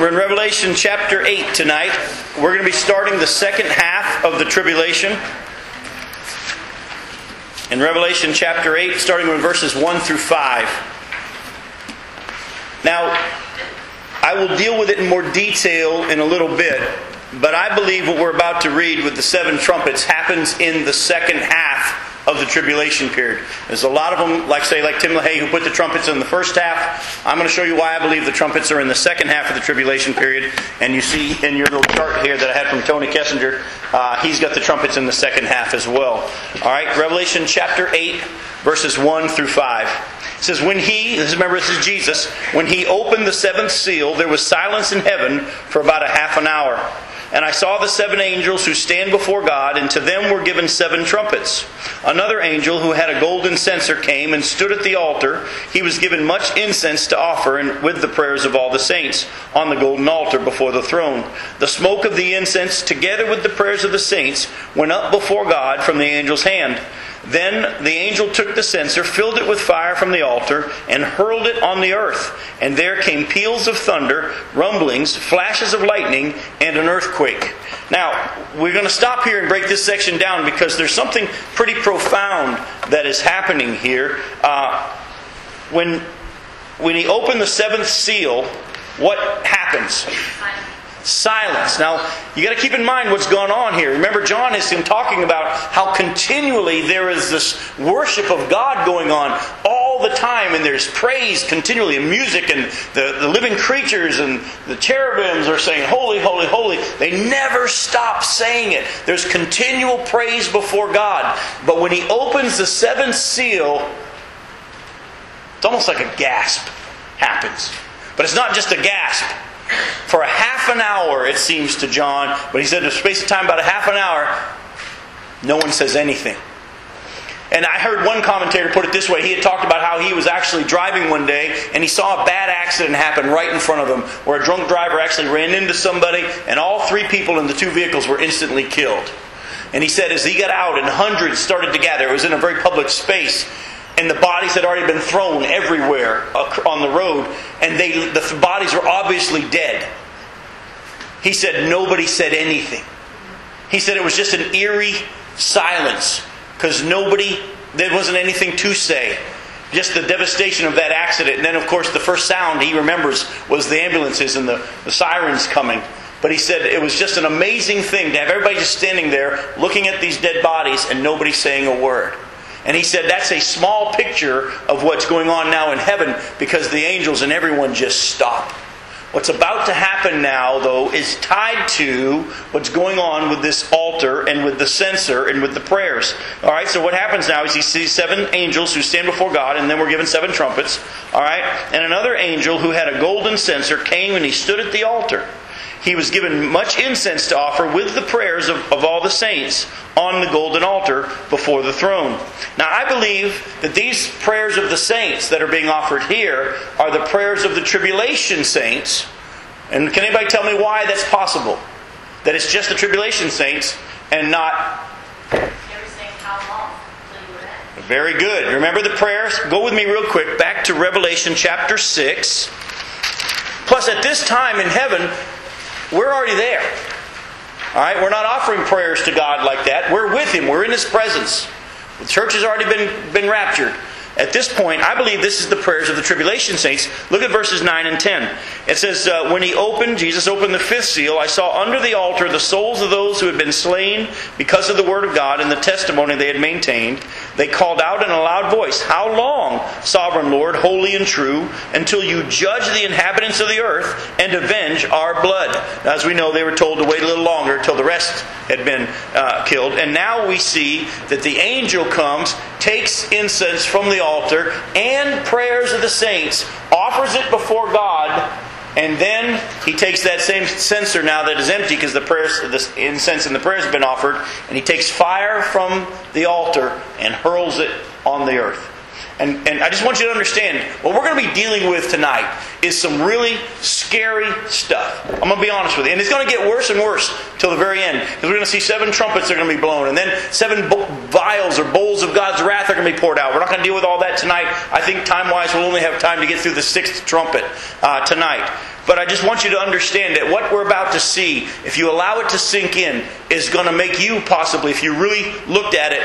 We're in Revelation chapter 8 tonight. We're going to be starting the second half of the tribulation. In Revelation chapter 8, starting with verses 1 through 5. Now, I will deal with it in more detail in a little bit, but I believe what we're about to read with the seven trumpets happens in the second half of the tribulation period. There's a lot of them, like say, like Tim LaHaye, who put the trumpets in the first half. I'm going to show you why I believe the trumpets are in the second half of the tribulation period. And you see in your little chart here that I had from Tony Kessinger, uh, he's got the trumpets in the second half as well. All right, Revelation chapter 8, verses 1 through 5. It says, When he, this, remember this is Jesus, when he opened the seventh seal, there was silence in heaven for about a half an hour. And I saw the seven angels who stand before God, and to them were given seven trumpets. Another angel who had a golden censer came and stood at the altar. He was given much incense to offer, and with the prayers of all the saints, on the golden altar before the throne. The smoke of the incense, together with the prayers of the saints, went up before God from the angel's hand. Then the angel took the censer, filled it with fire from the altar, and hurled it on the earth. And there came peals of thunder, rumblings, flashes of lightning, and an earthquake. Now, we're going to stop here and break this section down because there's something pretty profound that is happening here. Uh, when, when he opened the seventh seal, what happens? Silence. Now, you got to keep in mind what's going on here. Remember, John is talking about how continually there is this worship of God going on all the time, and there's praise continually, and music, and the, the living creatures and the cherubims are saying, Holy, holy, holy. They never stop saying it. There's continual praise before God. But when he opens the seventh seal, it's almost like a gasp happens. But it's not just a gasp for a half an hour, it seems to John, but he said in a space of time about a half an hour, no one says anything. And I heard one commentator put it this way. He had talked about how he was actually driving one day and he saw a bad accident happen right in front of him where a drunk driver actually ran into somebody and all three people in the two vehicles were instantly killed. And he said as he got out and hundreds started to gather, it was in a very public space, and the bodies had already been thrown everywhere on the road, and they, the bodies were obviously dead. He said nobody said anything. He said it was just an eerie silence because nobody, there wasn't anything to say. Just the devastation of that accident. And then, of course, the first sound he remembers was the ambulances and the, the sirens coming. But he said it was just an amazing thing to have everybody just standing there looking at these dead bodies and nobody saying a word. And he said that's a small picture of what's going on now in heaven because the angels and everyone just stop. What's about to happen now, though, is tied to what's going on with this altar and with the censer and with the prayers. All right, so what happens now is he sees seven angels who stand before God, and then we're given seven trumpets. All right, and another angel who had a golden censer came and he stood at the altar he was given much incense to offer with the prayers of, of all the saints on the golden altar before the throne. Now, I believe that these prayers of the saints that are being offered here are the prayers of the tribulation saints. And can anybody tell me why that's possible? That it's just the tribulation saints and not. Very good. Remember the prayers? Go with me real quick back to Revelation chapter 6. Plus, at this time in heaven, we're already there. All right, we're not offering prayers to God like that. We're with Him. We're in His presence. The church has already been, been raptured. At this point, I believe this is the prayers of the tribulation saints. Look at verses 9 and 10. It says, uh, When he opened, Jesus opened the fifth seal, I saw under the altar the souls of those who had been slain because of the word of God and the testimony they had maintained. They called out in a loud voice, How long, sovereign Lord, holy and true, until you judge the inhabitants of the earth and avenge our blood? As we know, they were told to wait a little longer until the rest had been uh, killed. And now we see that the angel comes, takes incense from the altar and prayers of the saints, offers it before God, and then he takes that same censer now that is empty because the prayers, the incense and the prayers have been offered, and he takes fire from the altar and hurls it on the earth. And, and I just want you to understand what we're going to be dealing with tonight is some really scary stuff. I'm going to be honest with you. And it's going to get worse and worse till the very end. Because we're going to see seven trumpets that are going to be blown. And then seven vials or bowls of God's wrath are going to be poured out. We're not going to deal with all that tonight. I think time wise, we'll only have time to get through the sixth trumpet uh, tonight. But I just want you to understand that what we're about to see, if you allow it to sink in, is going to make you possibly, if you really looked at it,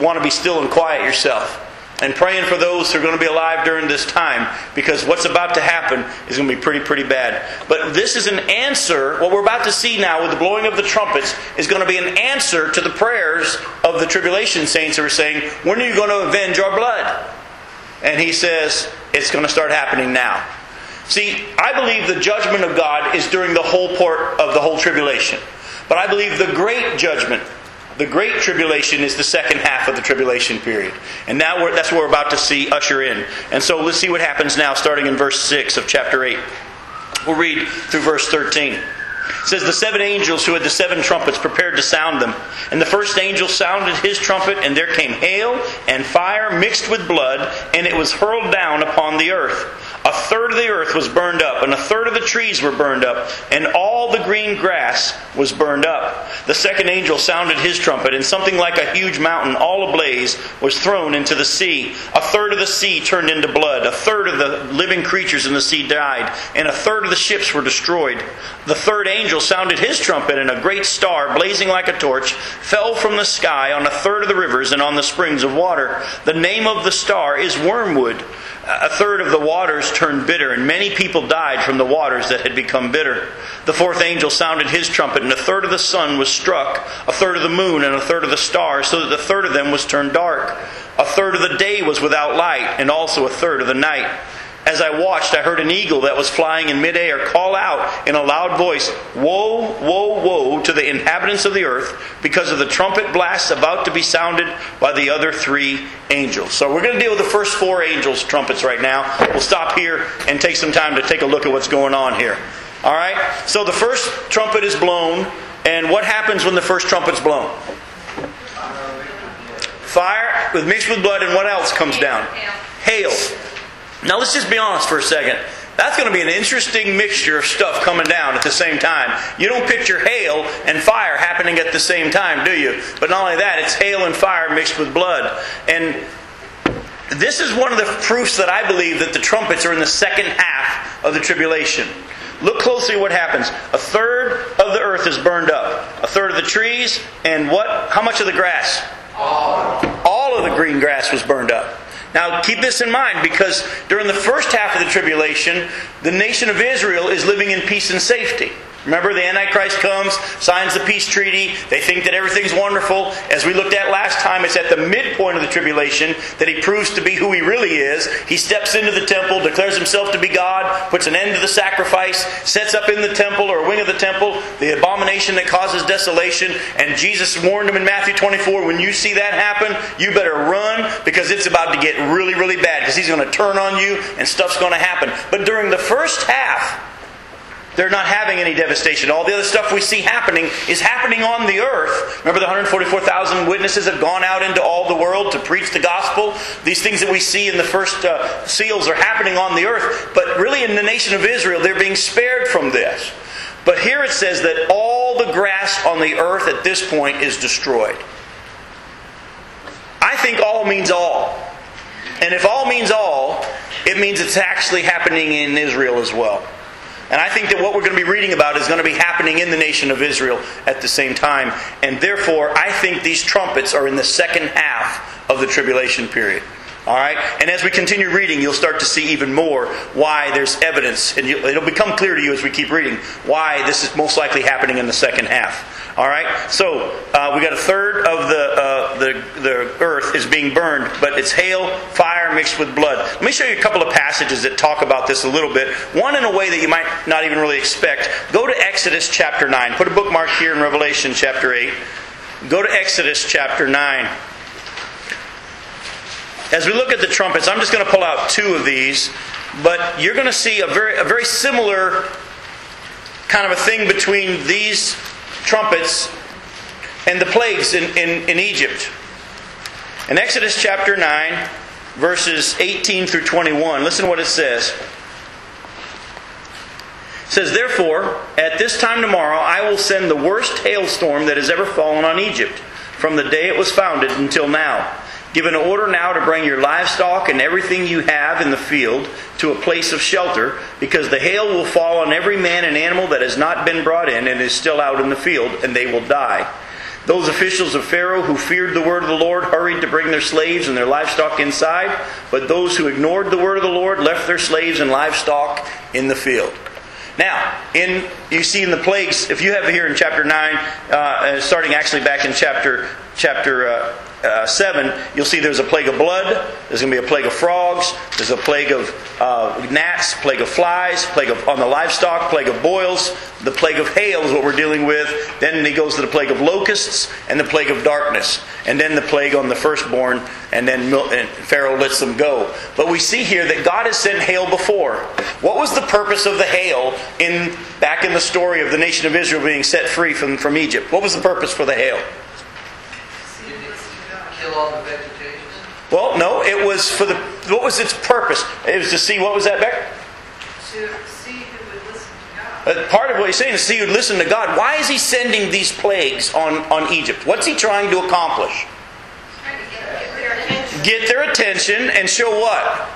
want to be still and quiet yourself and praying for those who are going to be alive during this time because what's about to happen is going to be pretty, pretty bad. But this is an answer. What we're about to see now with the blowing of the trumpets is going to be an answer to the prayers of the tribulation saints who are saying, When are you going to avenge our blood? And he says, It's going to start happening now. See, I believe the judgment of God is during the whole part of the whole tribulation. But I believe the great judgment the great tribulation is the second half of the tribulation period. And now that's what we're about to see usher in. And so let's see what happens now, starting in verse 6 of chapter 8. We'll read through verse 13. It says, The seven angels who had the seven trumpets prepared to sound them. And the first angel sounded his trumpet, and there came hail and fire mixed with blood, and it was hurled down upon the earth. A third of the earth was burned up, and a third of the trees were burned up, and all the green grass was burned up. The second angel sounded his trumpet, and something like a huge mountain, all ablaze, was thrown into the sea. A third of the sea turned into blood, a third of the living creatures in the sea died, and a third of the ships were destroyed. The third angel sounded his trumpet, and a great star, blazing like a torch, fell from the sky on a third of the rivers and on the springs of water. The name of the star is Wormwood. A third of the waters turned bitter, and many people died from the waters that had become bitter. The fourth angel sounded his trumpet, and a third of the sun was struck, a third of the moon, and a third of the stars, so that the third of them was turned dark. A third of the day was without light, and also a third of the night. As I watched, I heard an eagle that was flying in midair call out in a loud voice, Woe, woe, woe to the inhabitants of the earth, because of the trumpet blasts about to be sounded by the other three angels. So we're going to deal with the first four angels' trumpets right now. We'll stop here and take some time to take a look at what's going on here. All right? So the first trumpet is blown, and what happens when the first trumpet's blown? Fire with mixed with blood, and what else comes down? Hail. Now let's just be honest for a second. That's going to be an interesting mixture of stuff coming down at the same time. You don't picture hail and fire happening at the same time, do you? But not only that, it's hail and fire mixed with blood. And this is one of the proofs that I believe that the trumpets are in the second half of the tribulation. Look closely what happens. A third of the earth is burned up. A third of the trees, and what? How much of the grass? All. All of the green grass was burned up. Now, keep this in mind because during the first half of the tribulation, the nation of Israel is living in peace and safety. Remember, the Antichrist comes, signs the peace treaty. They think that everything's wonderful. As we looked at last time, it's at the midpoint of the tribulation that he proves to be who he really is. He steps into the temple, declares himself to be God, puts an end to the sacrifice, sets up in the temple or wing of the temple the abomination that causes desolation. And Jesus warned him in Matthew 24 when you see that happen, you better run because it's about to get really, really bad because he's going to turn on you and stuff's going to happen. But during the first half, they're not having any devastation. All the other stuff we see happening is happening on the earth. Remember, the 144,000 witnesses have gone out into all the world to preach the gospel. These things that we see in the first uh, seals are happening on the earth, but really in the nation of Israel, they're being spared from this. But here it says that all the grass on the earth at this point is destroyed. I think all means all. And if all means all, it means it's actually happening in Israel as well. And I think that what we're going to be reading about is going to be happening in the nation of Israel at the same time. And therefore, I think these trumpets are in the second half of the tribulation period. All right? And as we continue reading, you'll start to see even more why there's evidence. And it'll become clear to you as we keep reading why this is most likely happening in the second half. All right? So, uh, we got a third of the, uh, the, the earth is being burned, but it's hail, fire mixed with blood. Let me show you a couple of passages that talk about this a little bit. One in a way that you might not even really expect. Go to Exodus chapter 9. Put a bookmark here in Revelation chapter 8. Go to Exodus chapter 9. As we look at the trumpets, I'm just going to pull out two of these, but you're going to see a very, a very similar kind of a thing between these trumpets and the plagues in, in, in Egypt. In Exodus chapter 9, verses 18 through 21. Listen to what it says. It says, Therefore, at this time tomorrow, I will send the worst hailstorm that has ever fallen on Egypt, from the day it was founded until now. Give an order now to bring your livestock and everything you have in the field to a place of shelter, because the hail will fall on every man and animal that has not been brought in and is still out in the field, and they will die. Those officials of Pharaoh who feared the word of the Lord hurried to bring their slaves and their livestock inside, but those who ignored the word of the Lord left their slaves and livestock in the field. Now, in you see in the plagues, if you have here in chapter nine, uh, starting actually back in chapter chapter uh, uh, 7, you'll see there's a plague of blood, there's going to be a plague of frogs, there's a plague of uh, gnats, plague of flies, plague of, on the livestock, plague of boils, the plague of hail is what we're dealing with. Then he goes to the plague of locusts and the plague of darkness. And then the plague on the firstborn, and then and Pharaoh lets them go. But we see here that God has sent hail before. What was the purpose of the hail in back in the story of the nation of Israel being set free from, from Egypt? What was the purpose for the hail? Kill all the vegetation? Well, no, it was for the. What was its purpose? It was to see what was that, Beck? To see who would listen to God. Uh, part of what he's saying is see who'd listen to God. Why is he sending these plagues on, on Egypt? What's he trying to accomplish? Trying to get, get their attention. Get their attention and show what?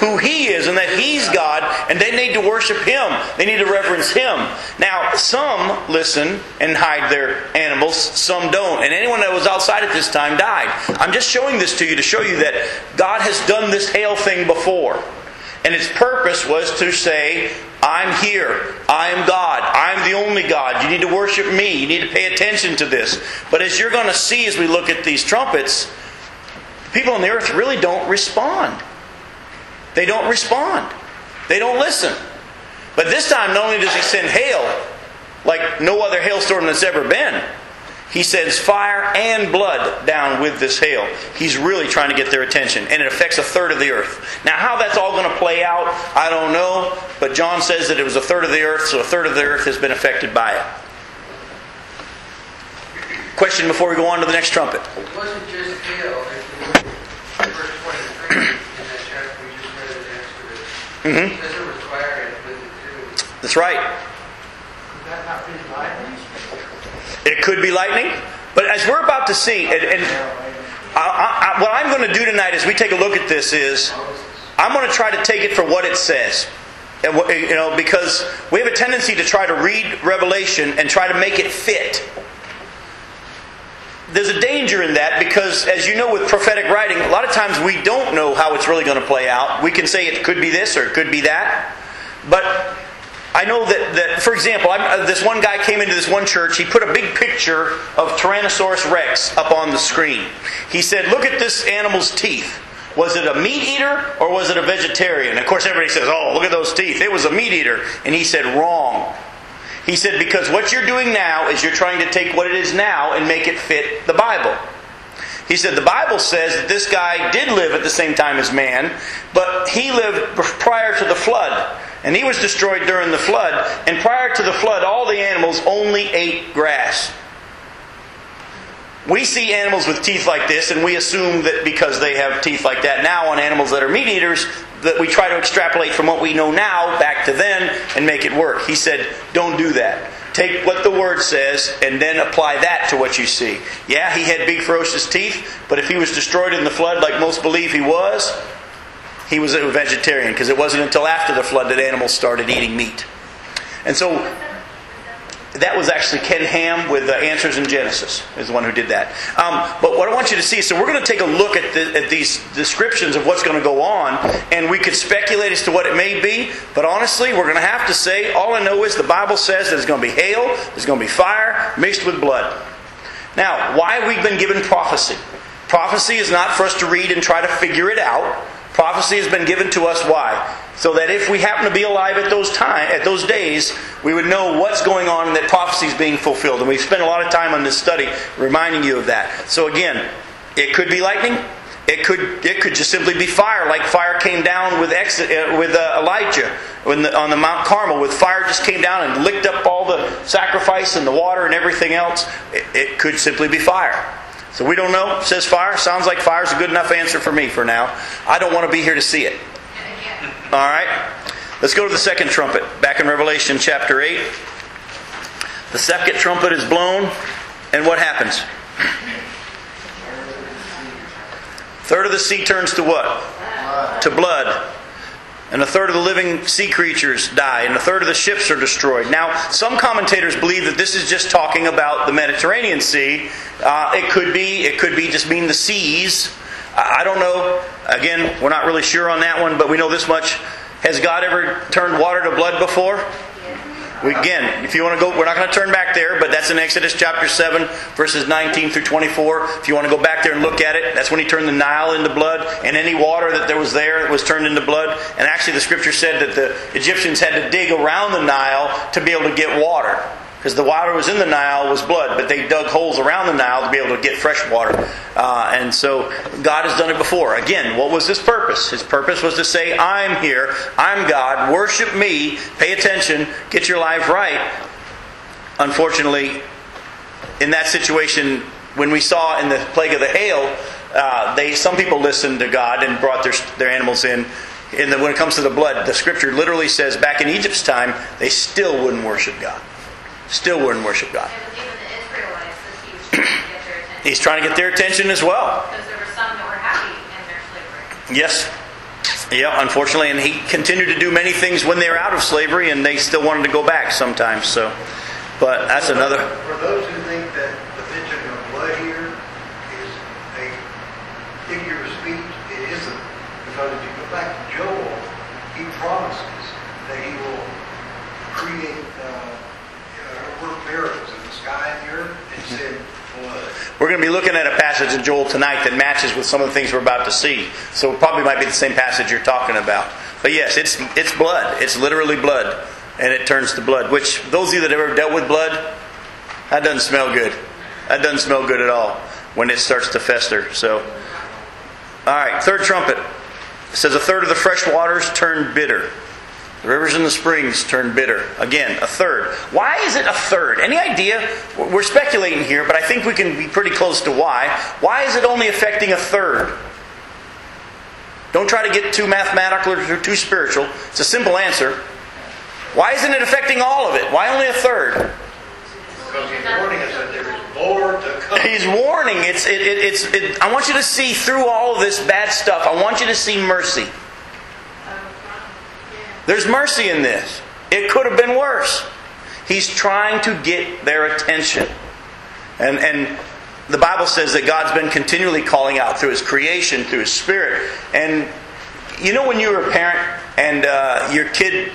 Who he is. And that he's God, and they need to worship him. They need to reverence him. Now, some listen and hide their animals, some don't. And anyone that was outside at this time died. I'm just showing this to you to show you that God has done this hail thing before. And its purpose was to say, I'm here. I am God. I'm the only God. You need to worship me. You need to pay attention to this. But as you're going to see as we look at these trumpets, people on the earth really don't respond. They don't respond. They don't listen. But this time, not only does he send hail, like no other hailstorm that's ever been, he sends fire and blood down with this hail. He's really trying to get their attention, and it affects a third of the earth. Now, how that's all going to play out, I don't know, but John says that it was a third of the earth, so a third of the earth has been affected by it. Question before we go on to the next trumpet. It wasn't just hail. If you look at verse 23 in that chapter we just read in Exodus, Mhm. it says there was fire and with it too. That's right. It could be lightning, but as we're about to see, and, and I, I, what I'm going to do tonight as we take a look at this is I'm going to try to take it for what it says. And you know, because we have a tendency to try to read Revelation and try to make it fit. There's a danger in that because, as you know, with prophetic writing, a lot of times we don't know how it's really going to play out. We can say it could be this or it could be that. But I know that, that for example, I'm, uh, this one guy came into this one church. He put a big picture of Tyrannosaurus rex up on the screen. He said, Look at this animal's teeth. Was it a meat eater or was it a vegetarian? Of course, everybody says, Oh, look at those teeth. It was a meat eater. And he said, Wrong. He said, Because what you're doing now is you're trying to take what it is now and make it fit the Bible. He said, The Bible says that this guy did live at the same time as man, but he lived prior to the flood. And he was destroyed during the flood. And prior to the flood, all the animals only ate grass. We see animals with teeth like this, and we assume that because they have teeth like that now on animals that are meat eaters, that we try to extrapolate from what we know now back to then and make it work. He said, Don't do that. Take what the Word says and then apply that to what you see. Yeah, he had big, ferocious teeth, but if he was destroyed in the flood, like most believe he was, he was a vegetarian because it wasn't until after the flood that animals started eating meat. And so that was actually Ken Ham with uh, Answers in Genesis, is the one who did that. Um, but what I want you to see, so we're going to take a look at, the, at these descriptions of what's going to go on, and we could speculate as to what it may be, but honestly, we're going to have to say, all I know is the Bible says there's going to be hail, there's going to be fire mixed with blood. Now, why have we been given prophecy? Prophecy is not for us to read and try to figure it out. Prophecy has been given to us why? So that if we happen to be alive at those time at those days, we would know what's going on and that prophecy is being fulfilled. And we've spent a lot of time on this study reminding you of that. So again, it could be lightning. It could it could just simply be fire, like fire came down with Ex- uh, with uh, Elijah when the, on the Mount Carmel. With fire just came down and licked up all the sacrifice and the water and everything else. It, it could simply be fire. So we don't know. Says fire. Sounds like fire's a good enough answer for me for now. I don't want to be here to see it. All right? Let's go to the second trumpet. Back in Revelation chapter 8. The second trumpet is blown, and what happens? Third of the sea turns to what? To blood. And a third of the living sea creatures die, and a third of the ships are destroyed. Now, some commentators believe that this is just talking about the Mediterranean Sea. Uh, it could be, it could be just mean the seas. I don't know. Again, we're not really sure on that one, but we know this much. Has God ever turned water to blood before? We, again, if you want to go, we're not going to turn back there, but that's in Exodus chapter 7, verses 19 through 24. If you want to go back there and look at it, that's when he turned the Nile into blood, and any water that there was there was turned into blood. And actually, the scripture said that the Egyptians had to dig around the Nile to be able to get water. Because the water was in the Nile was blood, but they dug holes around the Nile to be able to get fresh water. Uh, and so God has done it before. Again, what was his purpose? His purpose was to say, I'm here, I'm God, worship me, pay attention, get your life right. Unfortunately, in that situation, when we saw in the plague of the hail, uh, they some people listened to God and brought their, their animals in. And when it comes to the blood, the scripture literally says back in Egypt's time, they still wouldn't worship God. Still wouldn't worship God. He's trying to get their attention as well. Yes. Yeah, unfortunately, and he continued to do many things when they were out of slavery, and they still wanted to go back sometimes. So, but that's another. For those who think that the mention of blood here is a figure of speech, it isn't. Because if you go back to Joel, he promises that he will create, uh, uh, work miracles in the sky and the earth and send blood. We're going to be looking at a passage in Joel tonight that matches with some of the things we're about to see. So it probably might be the same passage you're talking about. But yes, it's it's blood. It's literally blood, and it turns to blood. Which those of you that have ever dealt with blood, that doesn't smell good. That doesn't smell good at all when it starts to fester. So, all right, third trumpet. It says a third of the fresh waters turn bitter. The rivers and the springs turn bitter. Again, a third. Why is it a third? Any idea? We're speculating here, but I think we can be pretty close to why. Why is it only affecting a third? Don't try to get too mathematical or too spiritual. It's a simple answer. Why isn't it affecting all of it? Why only a third? Because he's warning us that there is more to come. He's warning. It's, it, it, it's, it, I want you to see through all of this bad stuff. I want you to see mercy. There's mercy in this. It could have been worse. He's trying to get their attention. And, and the Bible says that God's been continually calling out through His creation, through His Spirit. And you know, when you were a parent and uh, your kid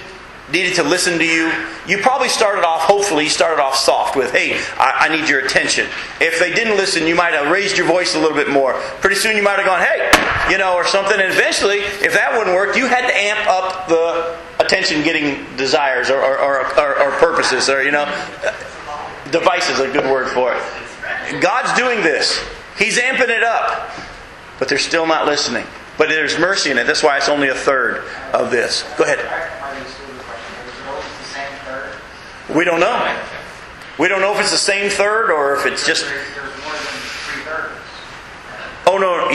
needed to listen to you, you probably started off, hopefully, you started off soft with, hey, I, I need your attention. If they didn't listen, you might have raised your voice a little bit more. Pretty soon you might have gone, hey, you know, or something. And eventually, if that wouldn't work, you had to amp up the attention getting desires or, or, or, or, purposes, or, you know, device is a good word for it. God's doing this. He's amping it up. But they're still not listening. But there's mercy in it. That's why it's only a third of this. Go ahead. I understood the question. Is it always the same third? We don't know. We don't know if it's the same third or if it's just. There's there's more than three thirds. Oh no,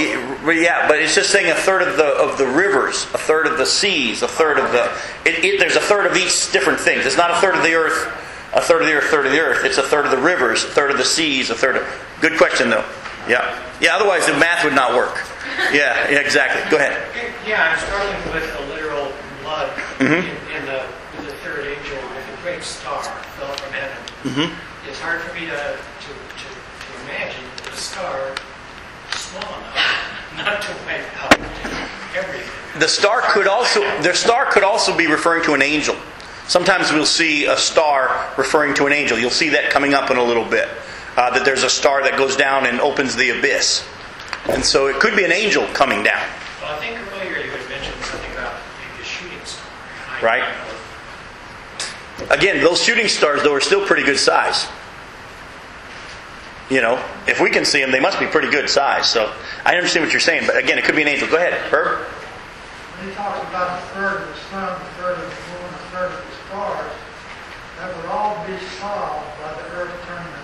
yeah, but it's just saying a third of the of the rivers, a third of the seas, a third of the. It, it, there's a third of each different things. It's not a third of the earth, a third of the earth, a third of the earth. It's a third of the rivers, a third of the seas, a third of. Good question though. Yeah, yeah. Otherwise, the math would not work. Yeah, yeah, exactly. Go ahead. Yeah, I'm struggling with the literal blood Mhm. in, in the, in the third angel with a great star fell from heaven. hmm It's hard for me to, to, to, to imagine a star small enough not to wipe out everything. The star could also the star could also be referring to an angel. Sometimes we'll see a star referring to an angel. You'll see that coming up in a little bit. Uh, that there's a star that goes down and opens the abyss, and so it could be an angel coming down. Well, I think earlier you had mentioned something about maybe a shooting star. Right. Again, those shooting stars though are still pretty good size. You know, if we can see them, they must be pretty good size. So I understand what you're saying, but again, it could be an angel. Go ahead, Herb. When he talks about a third of the sun, a third of the moon, a third of the stars, that would all be solved by the earth turning the.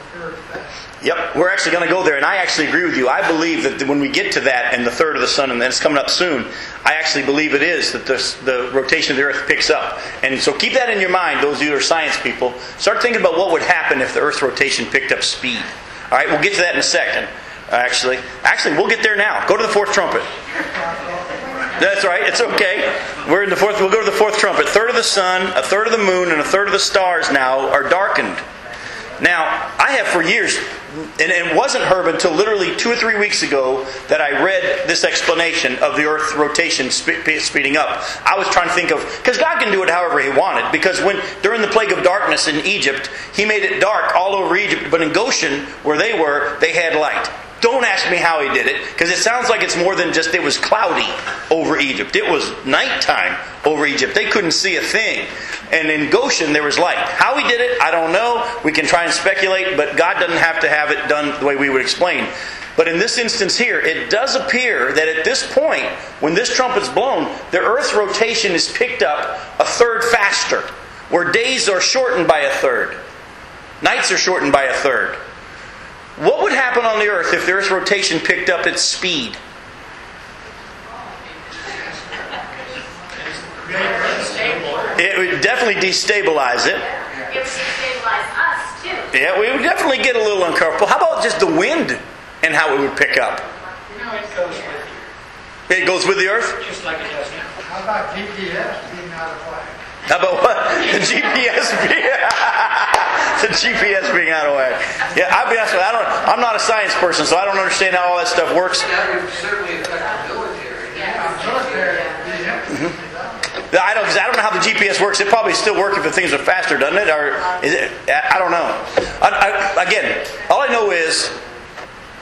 Yep, we're actually going to go there, and I actually agree with you. I believe that when we get to that and the third of the sun, and then it's coming up soon, I actually believe it is that the, the rotation of the earth picks up. And so keep that in your mind, those of you who are science people. Start thinking about what would happen if the earth's rotation picked up speed. All right, we'll get to that in a second. Actually, actually, we'll get there now. Go to the fourth trumpet. That's right. It's okay. We're in the fourth. We'll go to the fourth trumpet. Third of the sun, a third of the moon, and a third of the stars now are darkened. Now, I have for years, and it wasn't Herb until literally two or three weeks ago that I read this explanation of the Earth's rotation speeding up. I was trying to think of because God can do it however He wanted. Because when during the plague of darkness in Egypt, He made it dark all over Egypt, but in Goshen, where they were, they had light. Don't ask me how he did it, because it sounds like it's more than just it was cloudy over Egypt. It was nighttime over Egypt. They couldn't see a thing. And in Goshen, there was light. How he did it, I don't know. We can try and speculate, but God doesn't have to have it done the way we would explain. But in this instance here, it does appear that at this point, when this trumpet's blown, the Earth's rotation is picked up a third faster, where days are shortened by a third, nights are shortened by a third. What would happen on the Earth if the Earth's rotation picked up its speed? It would definitely destabilize it. Yeah, we would definitely get a little uncomfortable. How about just the wind and how it would pick up? No, it goes with you, It goes with the Earth? just like it does now. How about GPS being out of whack? How about what? The GPS being the GPS being out of whack. Yeah, I'll be honest with you. I don't. I'm not a science person, so I don't understand how all that stuff works. That would certainly affect the military. Military, yeah. I don't. I don't know how the GPS works. It probably still works if the things are faster, doesn't it? Or is it? I don't know. I, I, again, all I know is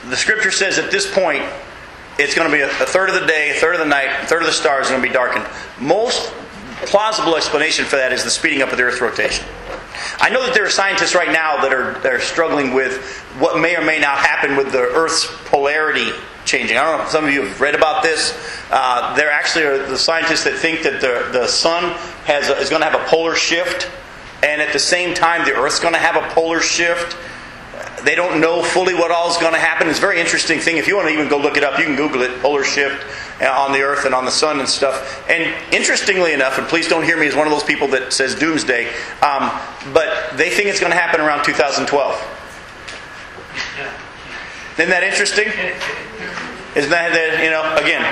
the Scripture says at this point it's going to be a, a third of the day, a third of the night, a third of the stars are going to be darkened. Most plausible explanation for that is the speeding up of the Earth's rotation. I know that there are scientists right now that are, that are struggling with what may or may not happen with the Earth's polarity changing. I don't know if some of you have read about this. Uh, there actually are the scientists that think that the, the sun has a, is going to have a polar shift, and at the same time, the Earth's going to have a polar shift. They don't know fully what all is going to happen. It's a very interesting thing. If you want to even go look it up, you can Google it polar shift uh, on the Earth and on the sun and stuff. And interestingly enough, and please don't hear me as one of those people that says doomsday, um, but they think it's going to happen around 2012. Isn't that interesting? Isn't that, that you know, again,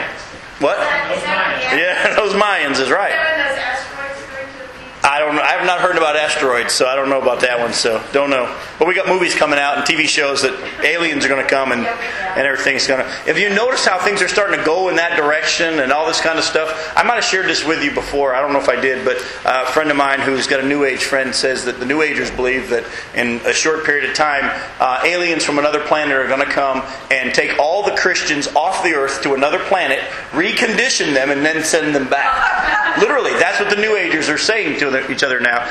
what? Is that what Yeah, those Mayans is right. When those asteroids going to be I don't. I have not heard about asteroids, so I don't know about that one. So don't know. But we got movies coming out and TV shows that aliens are going to come and and everything's going to. If you notice how things are starting to go in that direction and all this kind of stuff, I might have shared this with you before. I don't know if I did, but uh, a friend of mine who's got a New Age friend says that the New Agers believe that in a short period of time, uh, aliens from another planet are going to come and take all the Christians off the Earth to another planet, recondition them, and then send them back. Literally, that's what the New Agers are saying to each other now.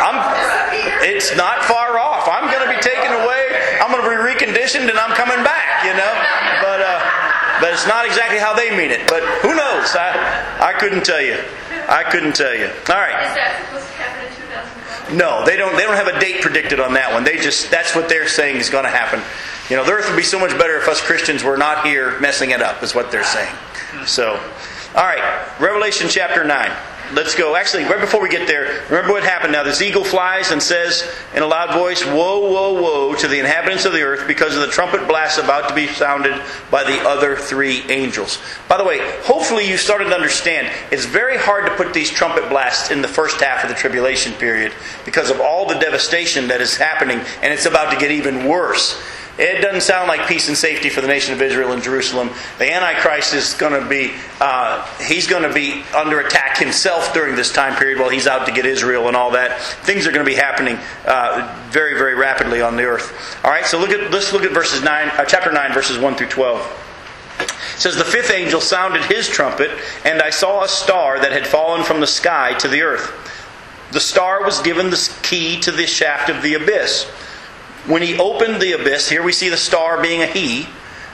I'm, it's not far off. I'm going to be taken away. I'm going to be reconditioned, and I'm coming back. You know, but uh, but it's not exactly how they mean it. But who knows? I I couldn't tell you. I couldn't tell you. All right. Is that supposed to happen in 2012? No, they don't. They don't have a date predicted on that one. They just that's what they're saying is going to happen. You know, the earth would be so much better if us Christians were not here messing it up. Is what they're saying. So, all right, Revelation chapter nine. Let's go. Actually, right before we get there, remember what happened. Now, this eagle flies and says in a loud voice, Woe, woe, woe to the inhabitants of the earth because of the trumpet blast about to be sounded by the other three angels. By the way, hopefully you started to understand it's very hard to put these trumpet blasts in the first half of the tribulation period because of all the devastation that is happening, and it's about to get even worse. It doesn't sound like peace and safety for the nation of Israel and Jerusalem. The Antichrist is going to be, uh, he's going to be under attack himself during this time period while he's out to get Israel and all that. Things are going to be happening uh, very, very rapidly on the earth. All right, so look at let's look at verses nine, uh, chapter nine, verses one through twelve. It says the fifth angel sounded his trumpet, and I saw a star that had fallen from the sky to the earth. The star was given the key to the shaft of the abyss. When he opened the abyss, here we see the star being a he.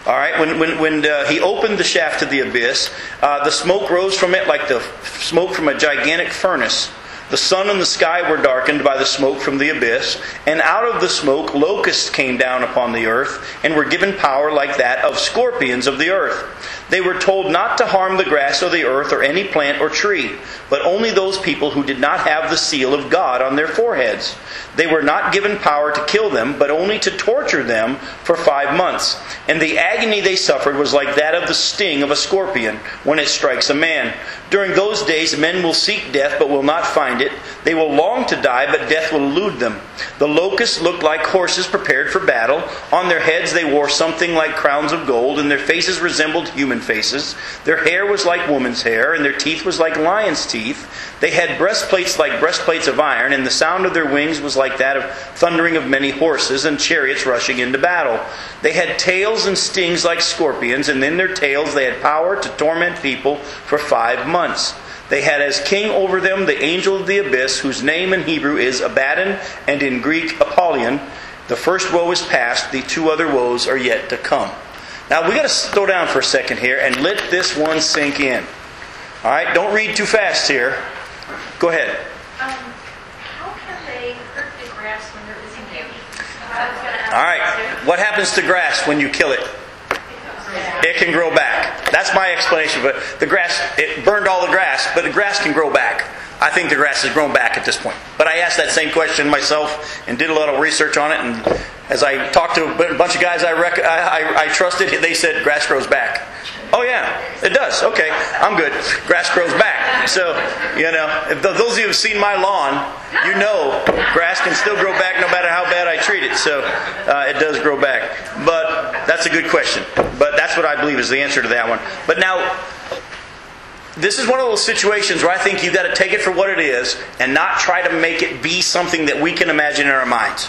All right, when, when, when uh, he opened the shaft of the abyss, uh, the smoke rose from it like the smoke from a gigantic furnace. The sun and the sky were darkened by the smoke from the abyss, and out of the smoke locusts came down upon the earth, and were given power like that of scorpions of the earth. They were told not to harm the grass or the earth or any plant or tree, but only those people who did not have the seal of God on their foreheads. They were not given power to kill them, but only to torture them for five months. And the agony they suffered was like that of the sting of a scorpion when it strikes a man. During those days, men will seek death, but will not find it. They will long to die, but death will elude them. The locusts looked like horses prepared for battle. On their heads they wore something like crowns of gold, and their faces resembled human faces. Their hair was like woman's hair, and their teeth was like lion's teeth. They had breastplates like breastplates of iron, and the sound of their wings was like that of thundering of many horses and chariots rushing into battle. They had tails and stings like scorpions, and in their tails they had power to torment people for five months. They had as king over them the angel of the abyss, whose name in Hebrew is Abaddon, and in Greek Apollyon. The first woe is past, the two other woes are yet to come. Now we got to slow down for a second here and let this one sink in. All right, don't read too fast here. Go ahead. Um, how can they hurt the grass when there isn't any? I was gonna ask All right, what happens to grass when you kill it? It can grow back. That's my explanation. But the grass, it burned all the grass, but the grass can grow back. I think the grass has grown back at this point. But I asked that same question myself and did a of research on it. And as I talked to a bunch of guys I, rec- I, I, I trusted, they said grass grows back. Oh yeah, it does. Okay, I'm good. Grass grows back. So you know, if th- those of you who've seen my lawn, you know grass can still grow back no matter how bad I treat it. So uh, it does grow back. But that's a good question. But that's what I believe is the answer to that one. But now this is one of those situations where I think you've got to take it for what it is and not try to make it be something that we can imagine in our minds.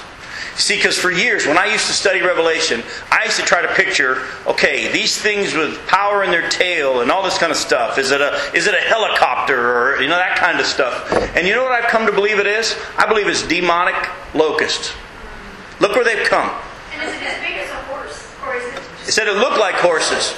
See, because for years, when I used to study Revelation, I used to try to picture, okay, these things with power in their tail and all this kind of stuff. Is it a is it a helicopter or you know that kind of stuff? And you know what I've come to believe it is? I believe it's demonic locusts. Look where they've come. And is it as big as a horse, or is it It said it looked like horses.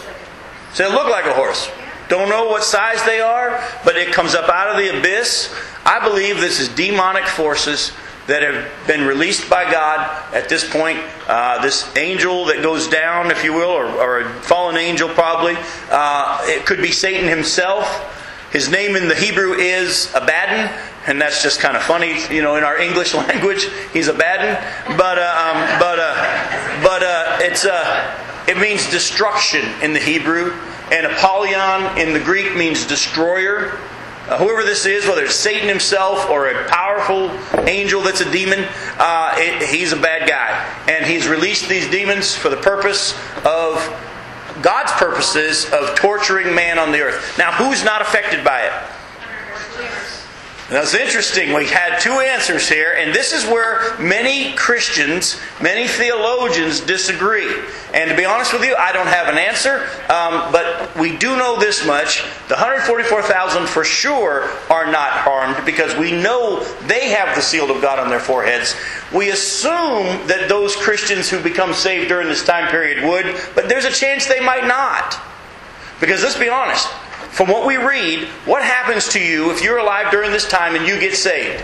It said it looked like a horse. Don't know what size they are, but it comes up out of the abyss. I believe this is demonic forces that have been released by God at this point. Uh, this angel that goes down, if you will, or, or a fallen angel probably. Uh, it could be Satan himself. His name in the Hebrew is Abaddon, and that's just kind of funny, you know, in our English language, he's Abaddon. But uh, um, but uh, but uh, it's uh, it means destruction in the Hebrew, and Apollyon in the Greek means destroyer. Uh, whoever this is, whether it's Satan himself or a powerful angel that's a demon, uh, it, he's a bad guy. And he's released these demons for the purpose of God's purposes of torturing man on the earth. Now, who's not affected by it? Now, it's interesting. We had two answers here, and this is where many Christians, many theologians disagree. And to be honest with you, I don't have an answer, um, but we do know this much. The 144,000 for sure are not harmed because we know they have the seal of God on their foreheads. We assume that those Christians who become saved during this time period would, but there's a chance they might not. Because let's be honest, from what we read, what happens to you if you're alive during this time and you get saved?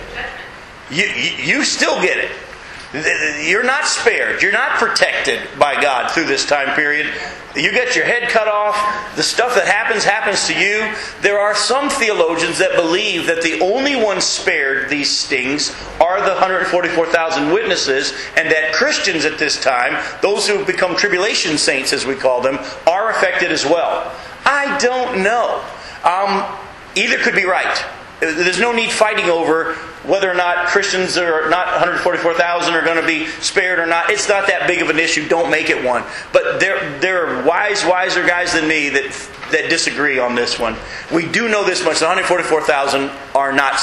You, you, still get it. You're not spared. You're not protected by God through this time period. You get your head cut off. The stuff that happens, happens to you. There are some theologians that believe that the only ones spared these stings are the 144,000 witnesses, and that Christians at this time, those who have become tribulation saints, as we call them, are affected as well. I don't know. Um, either could be right. There's no need fighting over whether or not Christians or not 144,000 are going to be spared or not. It's not that big of an issue. Don't make it one. But there, there are wise, wiser guys than me that that disagree on this one. We do know this much: the 144,000 are not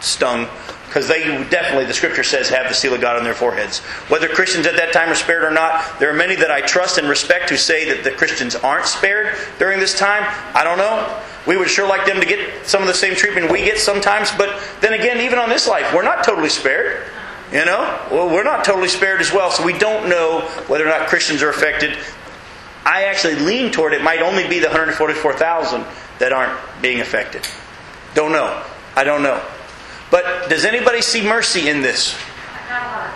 stung because they definitely, the scripture says, have the seal of God on their foreheads. Whether Christians at that time are spared or not, there are many that I trust and respect who say that the Christians aren't spared during this time. I don't know. We would sure like them to get some of the same treatment we get sometimes, but then again, even on this life, we're not totally spared. You know? Well, we're not totally spared as well, so we don't know whether or not Christians are affected. I actually lean toward it might only be the 144,000 that aren't being affected. Don't know. I don't know. But does anybody see mercy in this? Not a lot.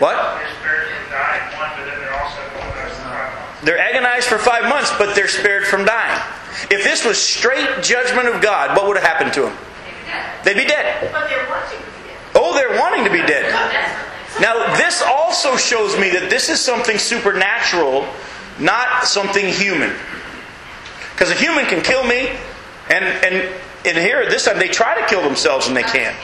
What? They're spared from dying, one, but then they're also agonized for five months. They're agonized for five months, but they're spared from dying. If this was straight judgment of God, what would have happened to them? They'd be dead. But they're watching to be dead. Oh, they're wanting to be dead. Now, this also shows me that this is something supernatural, not something human. Because a human can kill me, and, and, and here, this time, they try to kill themselves and they can't.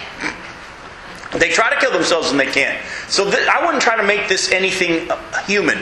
They try to kill themselves and they can't. So th- I wouldn't try to make this anything uh, human.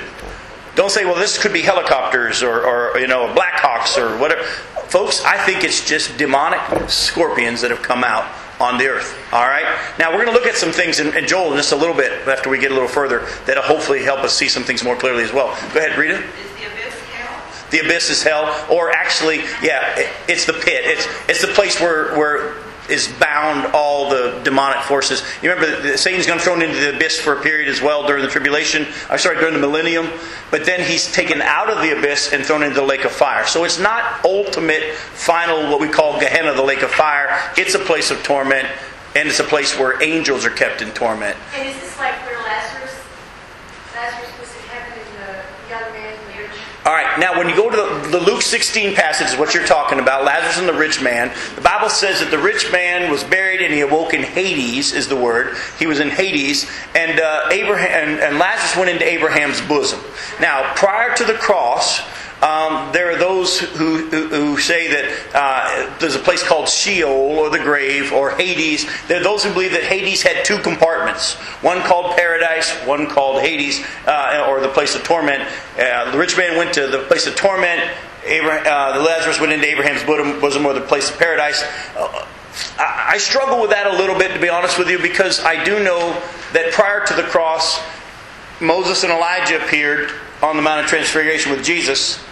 Don't say, well, this could be helicopters or, or you know, Blackhawks or whatever. Folks, I think it's just demonic scorpions that have come out on the earth. All right? Now, we're going to look at some things in, in Joel in just a little bit after we get a little further that'll hopefully help us see some things more clearly as well. Go ahead, Rita. Is the abyss hell? The abyss is hell, or actually, yeah, it, it's the pit. It's it's the place where where is bound all the demonic forces. You remember Satan's going to thrown into the abyss for a period as well during the tribulation. I'm sorry, during the millennium. But then he's taken out of the abyss and thrown into the lake of fire. So it's not ultimate, final, what we call Gehenna, the lake of fire. It's a place of torment, and it's a place where angels are kept in torment. And is this like where Lazarus, Lazarus was in heaven and the young man and the rich? All right, now when you go to the, the Luke 16 passage, is what you're talking about, Lazarus and the rich man, the Bible says that the rich man was buried and he awoke in Hades, is the word. He was in Hades, and, uh, Abraham, and, and Lazarus went into Abraham's bosom. Now, prior to the cross, um, there are those who, who, who say that uh, there's a place called Sheol or the grave or Hades. There are those who believe that Hades had two compartments one called paradise, one called Hades uh, or the place of torment. Uh, the rich man went to the place of torment. Abraham, uh, Lazarus went into Abraham's bosom, bosom or the place of paradise. Uh, I, I struggle with that a little bit, to be honest with you, because I do know that prior to the cross, Moses and Elijah appeared on the Mount of Transfiguration with Jesus.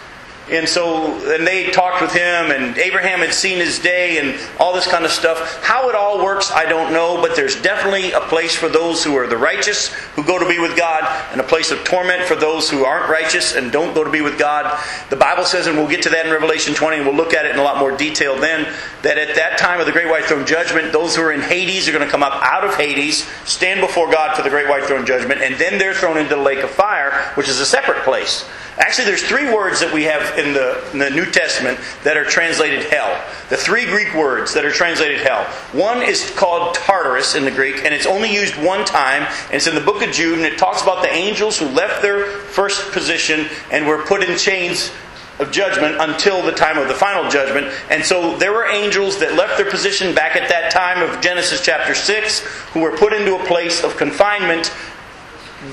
And so, and they talked with him, and Abraham had seen his day, and all this kind of stuff. How it all works, I don't know, but there's definitely a place for those who are the righteous, who go to be with God, and a place of torment for those who aren't righteous and don't go to be with God. The Bible says, and we'll get to that in Revelation 20, and we'll look at it in a lot more detail then, that at that time of the Great White Throne Judgment, those who are in Hades are going to come up out of Hades, stand before God for the Great White Throne Judgment, and then they're thrown into the lake of fire, which is a separate place. Actually, there's three words that we have in the, in the New Testament that are translated hell. The three Greek words that are translated hell. One is called Tartarus in the Greek, and it's only used one time. And it's in the book of Jude, and it talks about the angels who left their first position and were put in chains of judgment until the time of the final judgment. And so there were angels that left their position back at that time of Genesis chapter 6 who were put into a place of confinement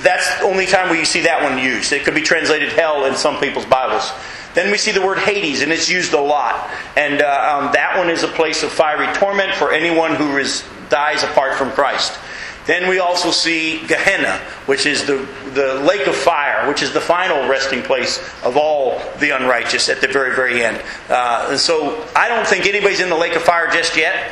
that's the only time where you see that one used. It could be translated hell in some people's Bibles. Then we see the word Hades, and it's used a lot. And uh, um, that one is a place of fiery torment for anyone who dies apart from Christ. Then we also see Gehenna, which is the, the lake of fire, which is the final resting place of all the unrighteous at the very, very end. Uh, and so I don't think anybody's in the lake of fire just yet.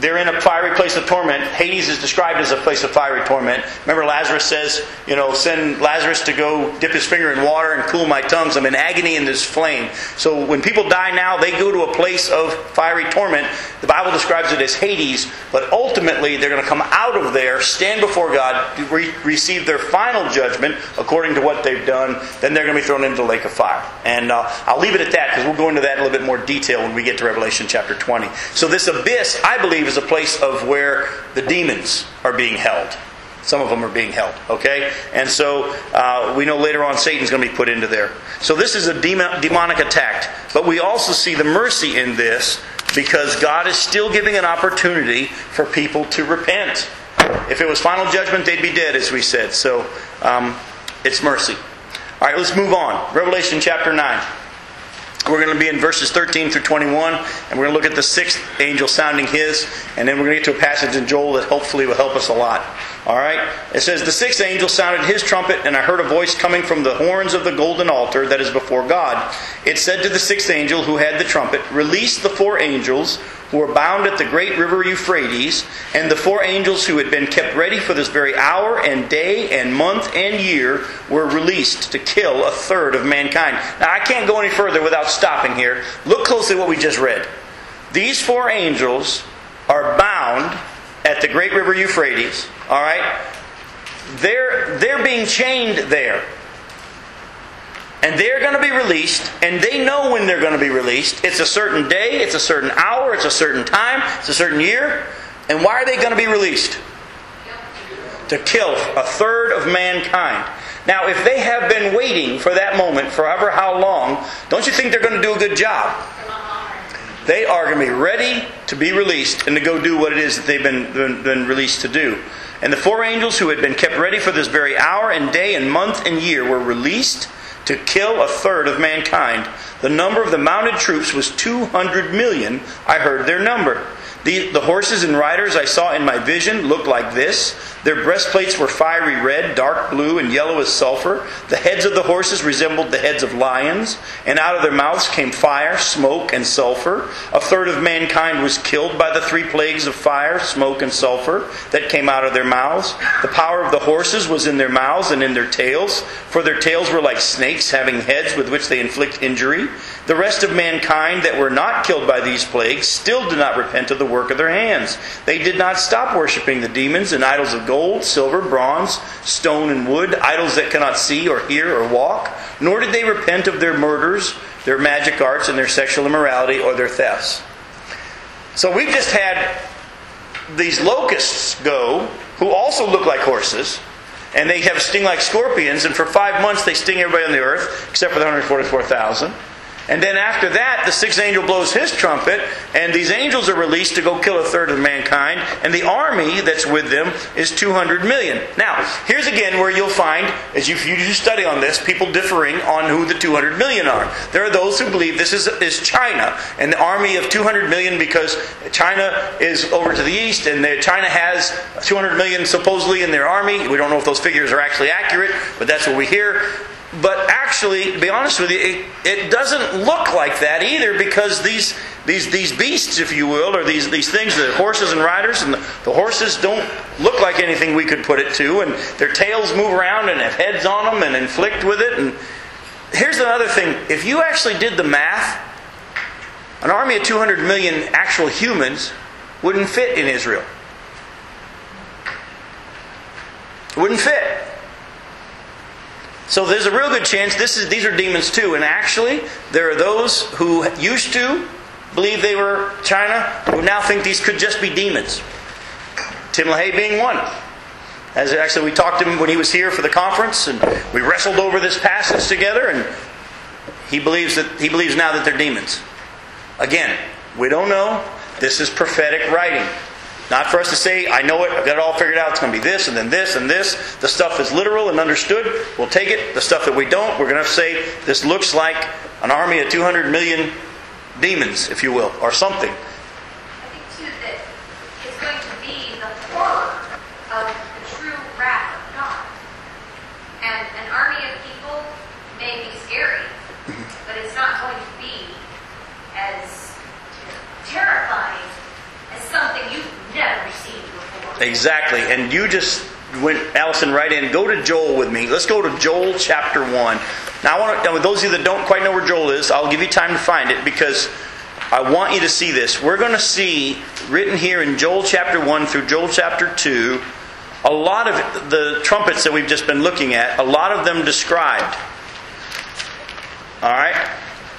They're in a fiery place of torment. Hades is described as a place of fiery torment. Remember, Lazarus says, you know, send Lazarus to go dip his finger in water and cool my tongues. I'm in agony in this flame. So when people die now, they go to a place of fiery torment. The Bible describes it as Hades, but ultimately they're going to come out of there, stand before God, re- receive their final judgment according to what they've done. Then they're going to be thrown into the lake of fire. And uh, I'll leave it at that because we'll go into that in a little bit more detail when we get to Revelation chapter 20. So this abyss, I believe, is a place of where the demons are being held. Some of them are being held, okay? And so uh, we know later on Satan's going to be put into there. So this is a demon, demonic attack. But we also see the mercy in this because God is still giving an opportunity for people to repent. If it was final judgment, they'd be dead, as we said. So um, it's mercy. All right, let's move on. Revelation chapter 9. We're going to be in verses 13 through 21, and we're going to look at the sixth angel sounding his, and then we're going to get to a passage in Joel that hopefully will help us a lot. All right? It says, The sixth angel sounded his trumpet, and I heard a voice coming from the horns of the golden altar that is before God. It said to the sixth angel who had the trumpet, Release the four angels who were bound at the great river Euphrates, and the four angels who had been kept ready for this very hour and day and month and year were released to kill a third of mankind. Now, I can't go any further without stopping here. Look closely at what we just read. These four angels are bound at the great river Euphrates, all right, they're, they're being chained there. And they're going to be released, and they know when they're going to be released. It's a certain day, it's a certain hour, it's a certain time, it's a certain year. And why are they going to be released? To kill a third of mankind. Now, if they have been waiting for that moment forever how long, don't you think they're going to do a good job? They are going to be ready to be released and to go do what it is that they've been, been, been released to do. And the four angels who had been kept ready for this very hour and day and month and year were released to kill a third of mankind. The number of the mounted troops was 200 million. I heard their number. The, the horses and riders I saw in my vision looked like this. Their breastplates were fiery red, dark blue, and yellow as sulfur. The heads of the horses resembled the heads of lions, and out of their mouths came fire, smoke, and sulfur. A third of mankind was killed by the three plagues of fire, smoke, and sulfur that came out of their mouths. The power of the horses was in their mouths and in their tails, for their tails were like snakes having heads with which they inflict injury. The rest of mankind that were not killed by these plagues still did not repent of the work of their hands. They did not stop worshiping the demons and idols of gold, silver, bronze, stone, and wood, idols that cannot see or hear or walk, nor did they repent of their murders, their magic arts, and their sexual immorality or their thefts. So we've just had these locusts go, who also look like horses, and they have sting like scorpions, and for five months they sting everybody on the earth, except for the 144,000. And then after that, the sixth angel blows his trumpet, and these angels are released to go kill a third of mankind, and the army that's with them is 200 million. Now, here's again where you'll find, as you, you study on this, people differing on who the 200 million are. There are those who believe this is, is China, and the army of 200 million because China is over to the east, and China has 200 million supposedly in their army. We don't know if those figures are actually accurate, but that's what we hear. But actually, to be honest with you, it, it doesn't look like that either because these, these, these beasts, if you will, or these, these things, the horses and riders, and the, the horses don't look like anything we could put it to, and their tails move around and have heads on them and inflict with it. And here's another thing if you actually did the math, an army of 200 million actual humans wouldn't fit in Israel. Wouldn't fit. So there's a real good chance this is these are demons too. And actually, there are those who used to believe they were China who now think these could just be demons. Tim LaHaye being one. As actually we talked to him when he was here for the conference, and we wrestled over this passage together, and he believes that he believes now that they're demons. Again, we don't know. This is prophetic writing. Not for us to say, I know it, I've got it all figured out, it's going to be this, and then this, and this. The stuff is literal and understood, we'll take it. The stuff that we don't, we're going to say, this looks like an army of 200 million demons, if you will, or something. I think, too, that it's going to be the horror of the true wrath of God. And an army of people may be scary, but it's not going to be as terrifying as something you've never seen before. Exactly. And you just went, Allison, right in. Go to Joel with me. Let's go to Joel chapter 1. Now, I want to, those of you that don't quite know where Joel is, I'll give you time to find it because I want you to see this. We're going to see, written here in Joel chapter 1 through Joel chapter 2, a lot of the trumpets that we've just been looking at, a lot of them described. All right?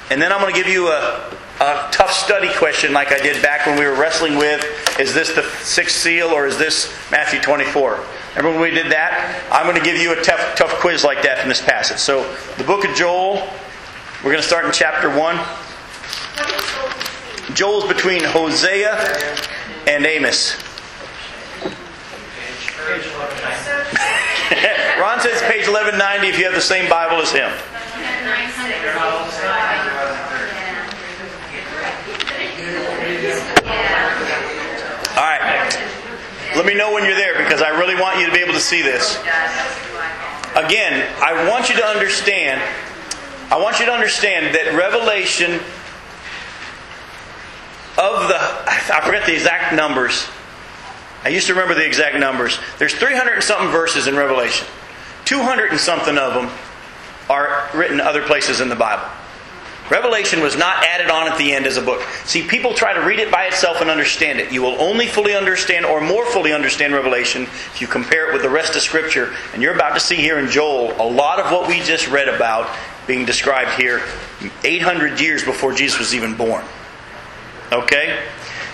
And then I'm going to give you a, a tough study question like I did back when we were wrestling with is this the sixth seal or is this Matthew 24? Remember when we did that? I'm going to give you a tough, tough quiz like that from this passage. So, the book of Joel, we're going to start in chapter 1. Joel to? Joel's between Hosea and Amos. Ron says page 1190 if you have the same Bible as him. All right. Let me know when you're there because I really want you to be able to see this. Again, I want you to understand I want you to understand that revelation of the I forget the exact numbers. I used to remember the exact numbers. There's 300 and something verses in Revelation. 200 and something of them are written other places in the Bible. Revelation was not added on at the end as a book. See, people try to read it by itself and understand it. You will only fully understand or more fully understand Revelation if you compare it with the rest of Scripture. And you're about to see here in Joel a lot of what we just read about being described here 800 years before Jesus was even born. Okay?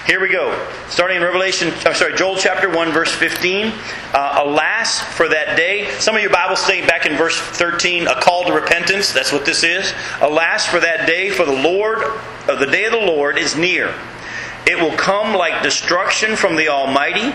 Here we go. Starting in Revelation, I'm sorry, Joel chapter 1, verse 15. Uh, Alas for that day. Some of your Bibles say back in verse 13, a call to repentance. That's what this is. Alas for that day, for the Lord, uh, the day of the Lord is near. It will come like destruction from the Almighty.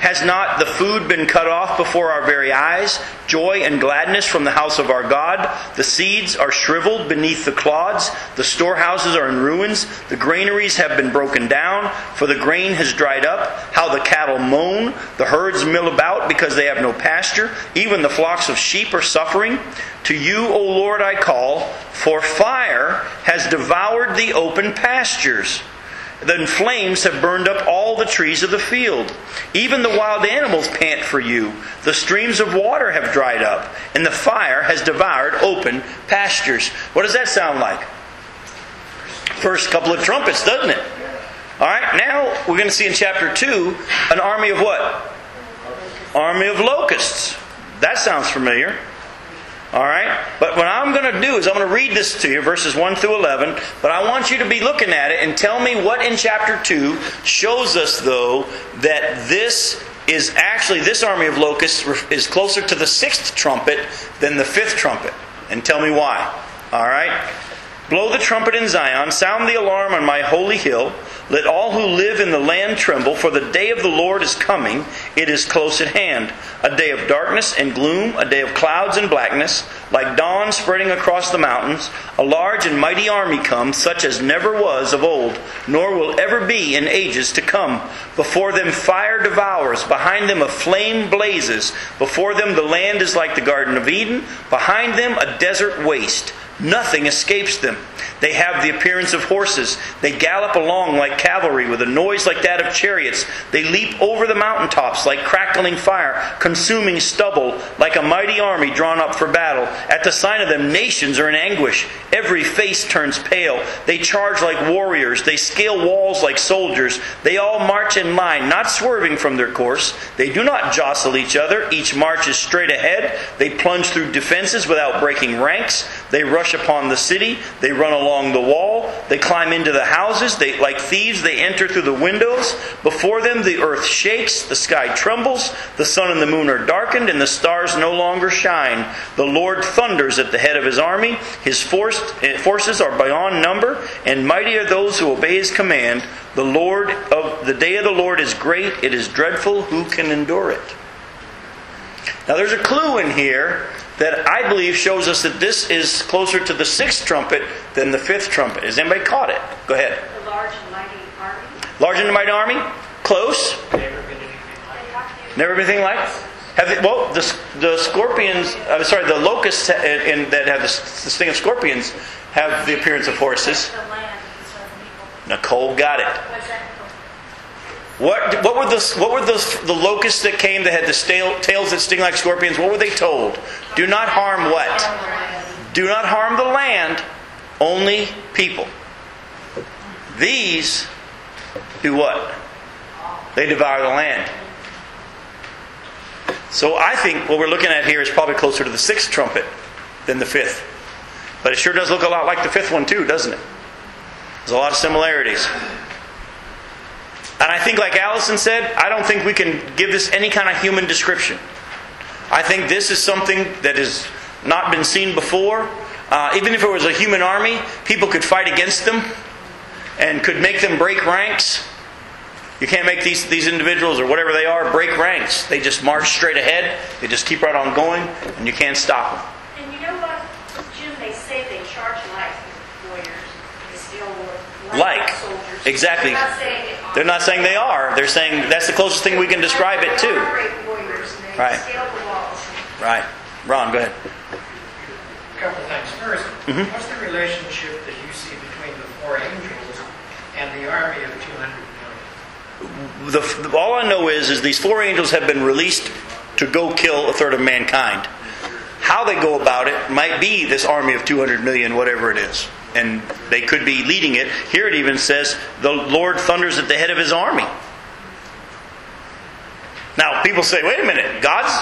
Has not the food been cut off before our very eyes? Joy and gladness from the house of our God. The seeds are shriveled beneath the clods. The storehouses are in ruins. The granaries have been broken down, for the grain has dried up. How the cattle moan. The herds mill about because they have no pasture. Even the flocks of sheep are suffering. To you, O Lord, I call, for fire has devoured the open pastures. Then flames have burned up all the trees of the field. Even the wild animals pant for you. The streams of water have dried up, and the fire has devoured open pastures. What does that sound like? First couple of trumpets, doesn't it? All right, now we're going to see in chapter 2 an army of what? Army of locusts. That sounds familiar. All right? But what I'm going to do is I'm going to read this to you, verses 1 through 11. But I want you to be looking at it and tell me what in chapter 2 shows us, though, that this is actually, this army of locusts is closer to the sixth trumpet than the fifth trumpet. And tell me why. All right? Blow the trumpet in Zion, sound the alarm on my holy hill. Let all who live in the land tremble, for the day of the Lord is coming. It is close at hand. A day of darkness and gloom, a day of clouds and blackness, like dawn spreading across the mountains. A large and mighty army comes, such as never was of old, nor will ever be in ages to come. Before them fire devours, behind them a flame blazes. Before them the land is like the Garden of Eden, behind them a desert waste. Nothing escapes them. They have the appearance of horses. They gallop along like cavalry with a noise like that of chariots. They leap over the mountaintops like crackling fire, consuming stubble like a mighty army drawn up for battle. At the sign of them, nations are in anguish. Every face turns pale. They charge like warriors. They scale walls like soldiers. They all march in line, not swerving from their course. They do not jostle each other. Each marches straight ahead. They plunge through defenses without breaking ranks. They rush upon the city. They run along the wall. They climb into the houses. They, like thieves, they enter through the windows. Before them, the earth shakes. The sky trembles. The sun and the moon are darkened, and the stars no longer shine. The Lord thunders at the head of his army. His force, eh, forces are beyond number, and mighty are those who obey his command. The Lord of the day of the Lord is great. It is dreadful. Who can endure it? Now, there's a clue in here that I believe shows us that this is closer to the sixth trumpet than the fifth trumpet. Has anybody caught it? Go ahead. The large and mighty army. Large and mighty army? Close. Never been anything like. Never been anything like. Have they, well, the, the scorpions, I'm sorry, the locusts in, in, that have the, the sting of scorpions have the appearance of horses. The land instead of people. Nicole got it. What, what were, the, what were the, the locusts that came that had the stale, tails that sting like scorpions? What were they told? Do not harm what? Do not harm the land, only people. These do what? They devour the land. So I think what we're looking at here is probably closer to the sixth trumpet than the fifth. But it sure does look a lot like the fifth one, too, doesn't it? There's a lot of similarities. And I think, like Allison said, I don't think we can give this any kind of human description. I think this is something that has not been seen before. Uh, even if it was a human army, people could fight against them and could make them break ranks. You can't make these, these individuals or whatever they are break ranks. They just march straight ahead, they just keep right on going, and you can't stop them. And you know what, Jim, they say they charge like warriors, they still like, Like. Soldiers. Exactly. They're not saying they are. They're not saying they are, they're saying that's the closest thing we can describe it to. are great warriors, and they Right. scale the walls. Right. Ron, go ahead. A couple of things. First, Mhm. what's the relationship that you see between the four angels and the army of 200 million? the, all I know is, is these four angels have been released to go kill a third of mankind. How they go about it might be this army of 200 million, whatever it is. And they could be leading it. Here it even says the Lord thunders at the head of his army. Now, people say, wait a minute, God's.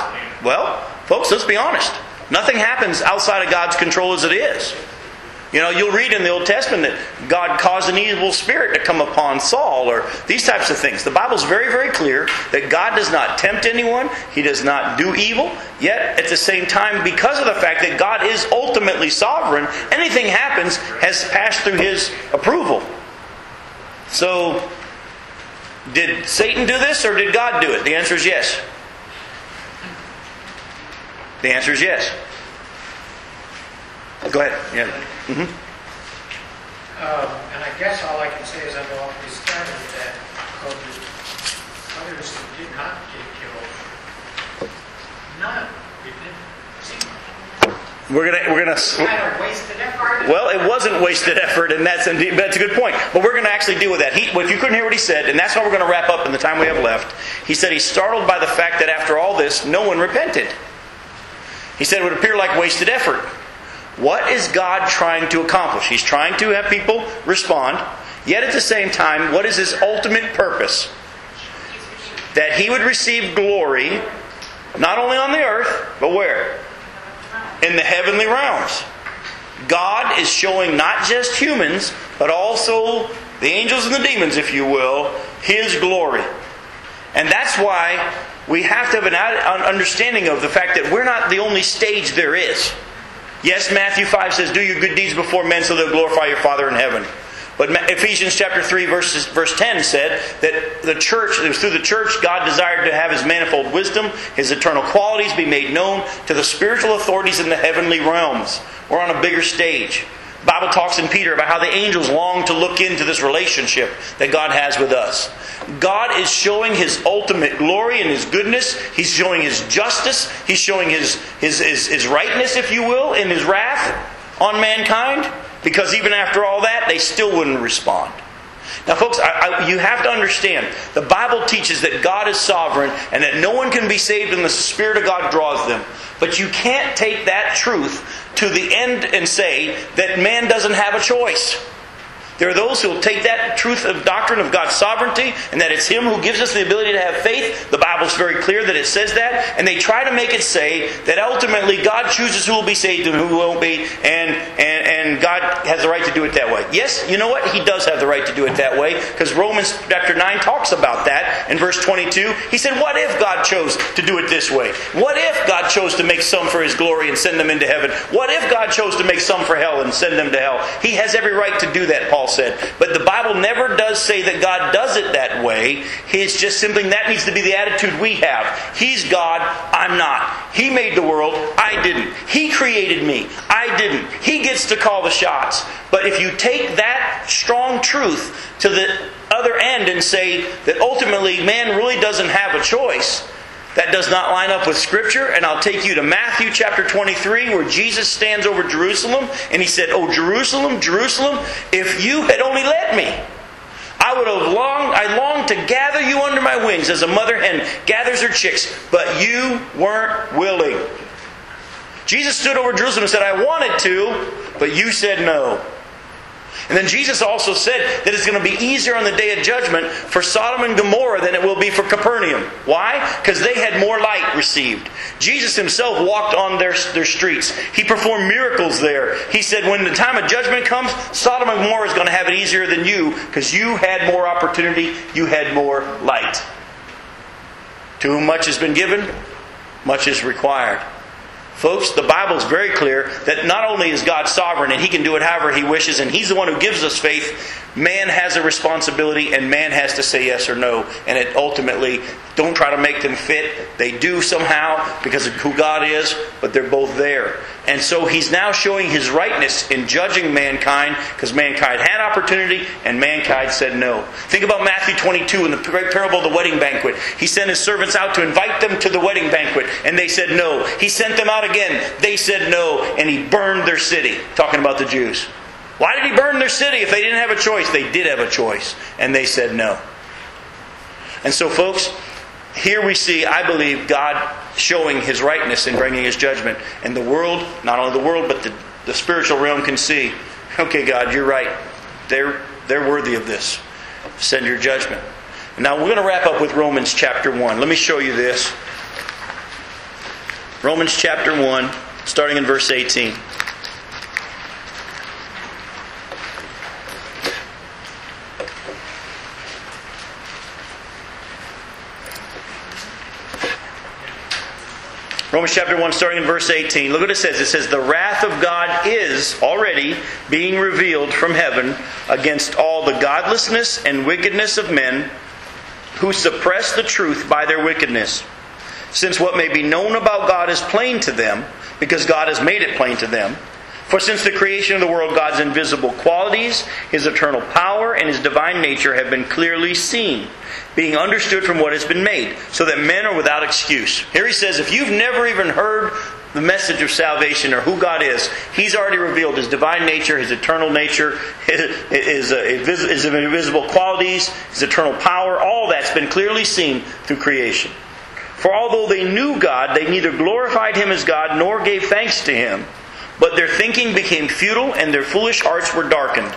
Well, folks, let's be honest. Nothing happens outside of God's control as it is. You know, you'll read in the Old Testament that God caused an evil spirit to come upon Saul or these types of things. The Bible's very, very clear that God does not tempt anyone, He does not do evil. Yet, at the same time, because of the fact that God is ultimately sovereign, anything happens has passed through His approval. So, did Satan do this or did God do it? The answer is yes. The answer is yes. Go ahead. Yeah. Mm-hmm. Um, and I guess all I can say is I'm awfully startled that others who did not get killed, none, it didn't seem like. We're gonna we're gonna. Kind of wasted effort. Well, it wasn't wasted effort, and that's indeed, that's a good point. But we're going to actually deal with that. He, if you couldn't hear what he said, and that's how we're going to wrap up in the time we have left. He said he's startled by the fact that after all this, no one repented. He said it would appear like wasted effort. What is God trying to accomplish? He's trying to have people respond, yet at the same time, what is his ultimate purpose? That he would receive glory, not only on the earth, but where? In the heavenly realms. God is showing not just humans, but also the angels and the demons, if you will, his glory. And that's why we have to have an understanding of the fact that we're not the only stage there is. Yes, Matthew 5 says, Do your good deeds before men so they'll glorify your Father in heaven. But Ephesians chapter 3, verse, verse 10 said that the church, it was through the church, God desired to have His manifold wisdom, His eternal qualities be made known to the spiritual authorities in the heavenly realms. We're on a bigger stage. Bible talks in Peter about how the angels long to look into this relationship that God has with us. God is showing His ultimate glory and His goodness. He's showing His justice. He's showing His, His, His, His rightness, if you will, in His wrath on mankind. Because even after all that, they still wouldn't respond. Now, folks, I, I, you have to understand the Bible teaches that God is sovereign and that no one can be saved unless the Spirit of God draws them. But you can't take that truth to the end and say that man doesn't have a choice. There are those who will take that truth of doctrine of God's sovereignty and that it's Him who gives us the ability to have faith. The Bible's very clear that it says that. And they try to make it say that ultimately God chooses who will be saved and who won't be, and, and, and God has the right to do it that way. Yes, you know what? He does have the right to do it that way because Romans chapter 9 talks about that in verse 22. He said, What if God chose to do it this way? What if God chose to make some for His glory and send them into heaven? What if God chose to make some for hell and send them to hell? He has every right to do that, Paul said. But the Bible never does say that God does it that way. It's just simply that needs to be the attitude we have. He's God, I'm not. He made the world, I didn't. He created me, I didn't. He gets to call the shots. But if you take that strong truth to the other end and say that ultimately man really doesn't have a choice, that does not line up with Scripture. And I'll take you to Matthew chapter 23, where Jesus stands over Jerusalem and he said, Oh, Jerusalem, Jerusalem, if you had only let me, I would have longed, I longed to gather you under my wings as a mother hen gathers her chicks, but you weren't willing. Jesus stood over Jerusalem and said, I wanted to, but you said no. And then Jesus also said that it's going to be easier on the day of judgment for Sodom and Gomorrah than it will be for Capernaum. Why? Because they had more light received. Jesus himself walked on their, their streets. He performed miracles there. He said, when the time of judgment comes, Sodom and Gomorrah is going to have it easier than you because you had more opportunity, you had more light. To whom much has been given, much is required. Folks, the Bible is very clear that not only is God sovereign and He can do it however He wishes, and He's the one who gives us faith, man has a responsibility and man has to say yes or no. And it ultimately, don't try to make them fit. They do somehow because of who God is, but they're both there. And so He's now showing His rightness in judging mankind because mankind had opportunity and mankind said no. Think about Matthew 22 in the great parable of the wedding banquet. He sent His servants out to invite them to the wedding banquet, and they said no. He sent them out again. They said no, and he burned their city. Talking about the Jews. Why did he burn their city if they didn't have a choice? They did have a choice, and they said no. And so, folks, here we see, I believe, God showing his rightness in bringing his judgment. And the world, not only the world, but the, the spiritual realm can see Okay, God, you're right. They're, they're worthy of this. Send your judgment. Now, we're going to wrap up with Romans chapter 1. Let me show you this. Romans chapter 1, starting in verse 18. Romans chapter 1, starting in verse 18. Look what it says. It says, The wrath of God is already being revealed from heaven against all the godlessness and wickedness of men who suppress the truth by their wickedness. Since what may be known about God is plain to them, because God has made it plain to them. For since the creation of the world, God's invisible qualities, His eternal power, and His divine nature have been clearly seen, being understood from what has been made, so that men are without excuse. Here he says, if you've never even heard the message of salvation or who God is, He's already revealed His divine nature, His eternal nature, His, uh, His invisible qualities, His eternal power. All that's been clearly seen through creation. For although they knew God, they neither glorified Him as God nor gave thanks to Him. But their thinking became futile and their foolish hearts were darkened.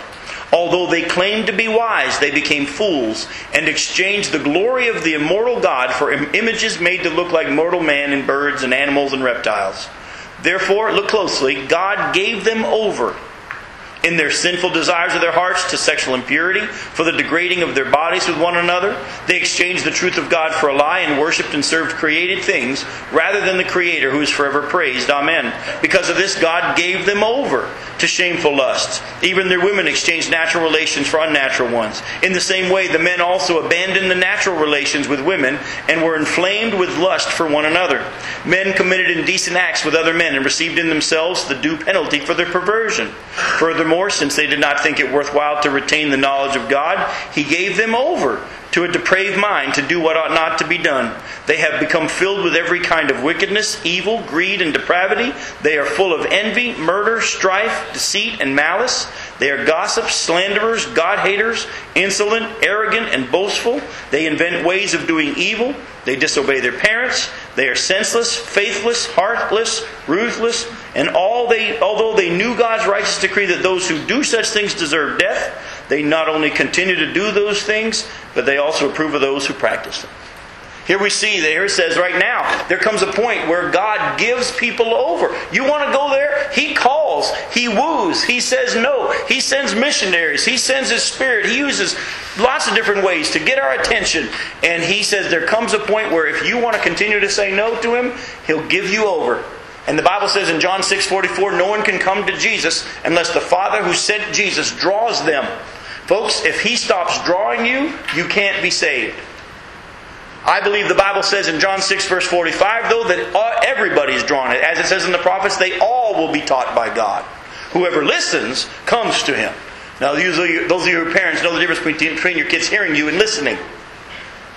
Although they claimed to be wise, they became fools and exchanged the glory of the immortal God for images made to look like mortal man and birds and animals and reptiles. Therefore, look closely, God gave them over in their sinful desires of their hearts to sexual impurity, for the degrading of their bodies with one another. They exchanged the truth of God for a lie and worshipped and served created things rather than the Creator who is forever praised. Amen. Because of this, God gave them over to shameful lusts. Even their women exchanged natural relations for unnatural ones. In the same way, the men also abandoned the natural relations with women and were inflamed with lust for one another. Men committed indecent acts with other men and received in themselves the due penalty for their perversion. Furthermore, since they did not think it worthwhile to retain the knowledge of God, He gave them over to a depraved mind to do what ought not to be done. They have become filled with every kind of wickedness, evil, greed, and depravity. They are full of envy, murder, strife, deceit, and malice. They are gossips, slanderers, God haters, insolent, arrogant, and boastful. They invent ways of doing evil. They disobey their parents. They are senseless, faithless, heartless, ruthless, and all they, although they knew God's righteous decree that those who do such things deserve death, they not only continue to do those things, but they also approve of those who practice them. Here we see, there it says right now, there comes a point where God gives people over. You want to go there? He calls, He woos, He says no, He sends missionaries, He sends His Spirit, He uses lots of different ways to get our attention. And He says there comes a point where if you want to continue to say no to Him, He'll give you over. And the Bible says in John 6 44, no one can come to Jesus unless the Father who sent Jesus draws them. Folks, if He stops drawing you, you can't be saved. I believe the Bible says in John 6, verse 45, though, that uh, everybody's drawn it. As it says in the prophets, they all will be taught by God. Whoever listens comes to Him. Now, you, those of you who are parents know the difference between, your kids hearing you and listening.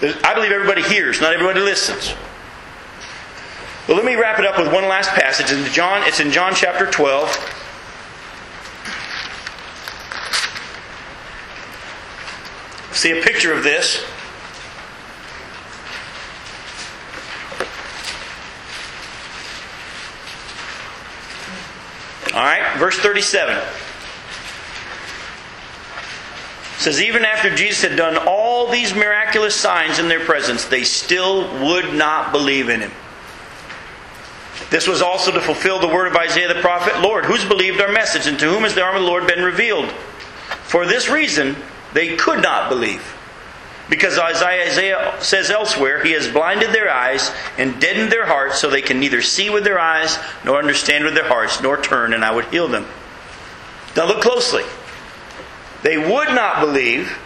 I believe everybody hears, not everybody listens. But let me wrap it up with one last passage. In John, it's in John chapter 12. See a picture of this. All right, verse 37 says even after Jesus had done all these miraculous signs in their presence, they still would not believe in him. This was also to fulfill the word of Isaiah the prophet Lord, who's believed our message, and to whom has the arm of the Lord been revealed? For this reason, they could not believe. Because Isaiah says elsewhere, He has blinded their eyes and deadened their hearts so they can neither see with their eyes, nor understand with their hearts, nor turn, and I would heal them. Now look closely. They would not believe,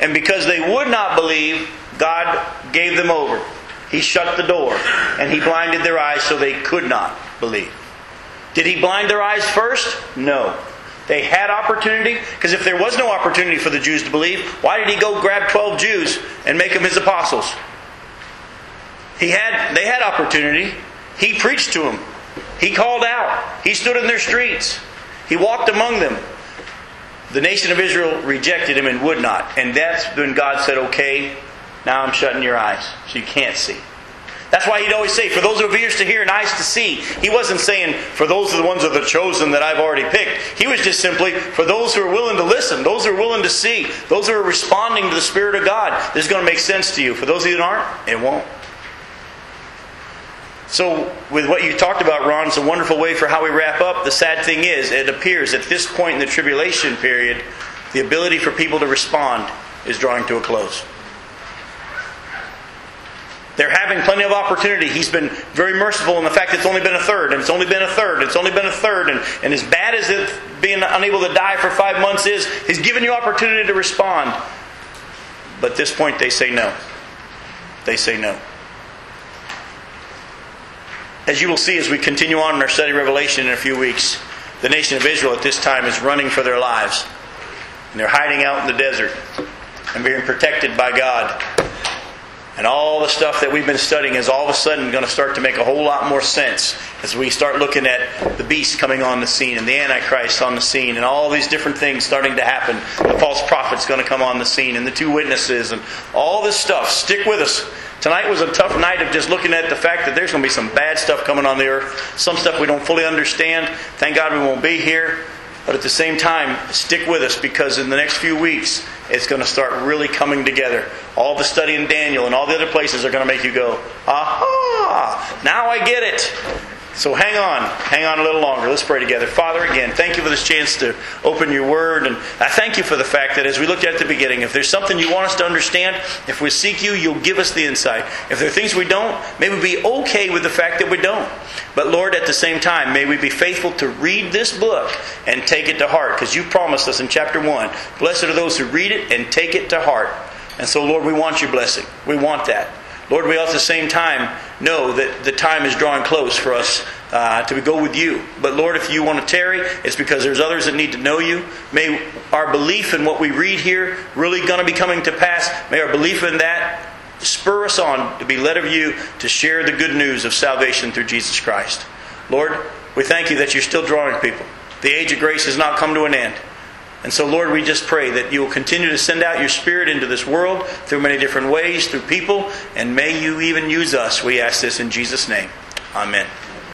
and because they would not believe, God gave them over. He shut the door, and He blinded their eyes so they could not believe. Did He blind their eyes first? No. They had opportunity, because if there was no opportunity for the Jews to believe, why did he go grab 12 Jews and make them his apostles? He had, they had opportunity. He preached to them. He called out. He stood in their streets. He walked among them. The nation of Israel rejected him and would not. And that's when God said, okay, now I'm shutting your eyes so you can't see. That's why he'd always say, for those who have ears to hear and eyes to see. He wasn't saying, for those are the ones of the chosen that I've already picked. He was just simply, for those who are willing to listen, those who are willing to see, those who are responding to the Spirit of God, this is going to make sense to you. For those of you that aren't, it won't. So, with what you talked about, Ron, it's a wonderful way for how we wrap up. The sad thing is, it appears at this point in the tribulation period, the ability for people to respond is drawing to a close. They're having plenty of opportunity. He's been very merciful in the fact it's only been a third, and it's only been a third, and it's only been a third, and, and as bad as it being unable to die for five months is, He's given you opportunity to respond. But at this point, they say no. They say no. As you will see as we continue on in our study Revelation in a few weeks, the nation of Israel at this time is running for their lives. And they're hiding out in the desert and being protected by God. And all the stuff that we've been studying is all of a sudden going to start to make a whole lot more sense as we start looking at the beast coming on the scene and the Antichrist on the scene and all these different things starting to happen. The false prophet's going to come on the scene and the two witnesses and all this stuff. Stick with us. Tonight was a tough night of just looking at the fact that there's going to be some bad stuff coming on the earth. Some stuff we don't fully understand. Thank God we won't be here. But at the same time, stick with us because in the next few weeks, it's going to start really coming together. All the study in Daniel and all the other places are going to make you go, aha, now I get it. So hang on, hang on a little longer. Let's pray together. Father, again, thank you for this chance to open your word. And I thank you for the fact that as we looked at the beginning, if there's something you want us to understand, if we seek you, you'll give us the insight. If there are things we don't, may we be okay with the fact that we don't. But Lord, at the same time, may we be faithful to read this book and take it to heart, because you promised us in chapter 1 Blessed are those who read it and take it to heart. And so, Lord, we want your blessing. We want that. Lord, we all at the same time know that the time is drawing close for us uh, to go with you. But Lord, if you want to tarry, it's because there's others that need to know you. May our belief in what we read here really going to be coming to pass. May our belief in that spur us on to be led of you to share the good news of salvation through Jesus Christ. Lord, we thank you that you're still drawing people. The age of grace has not come to an end. And so, Lord, we just pray that you will continue to send out your Spirit into this world through many different ways, through people, and may you even use us. We ask this in Jesus' name. Amen.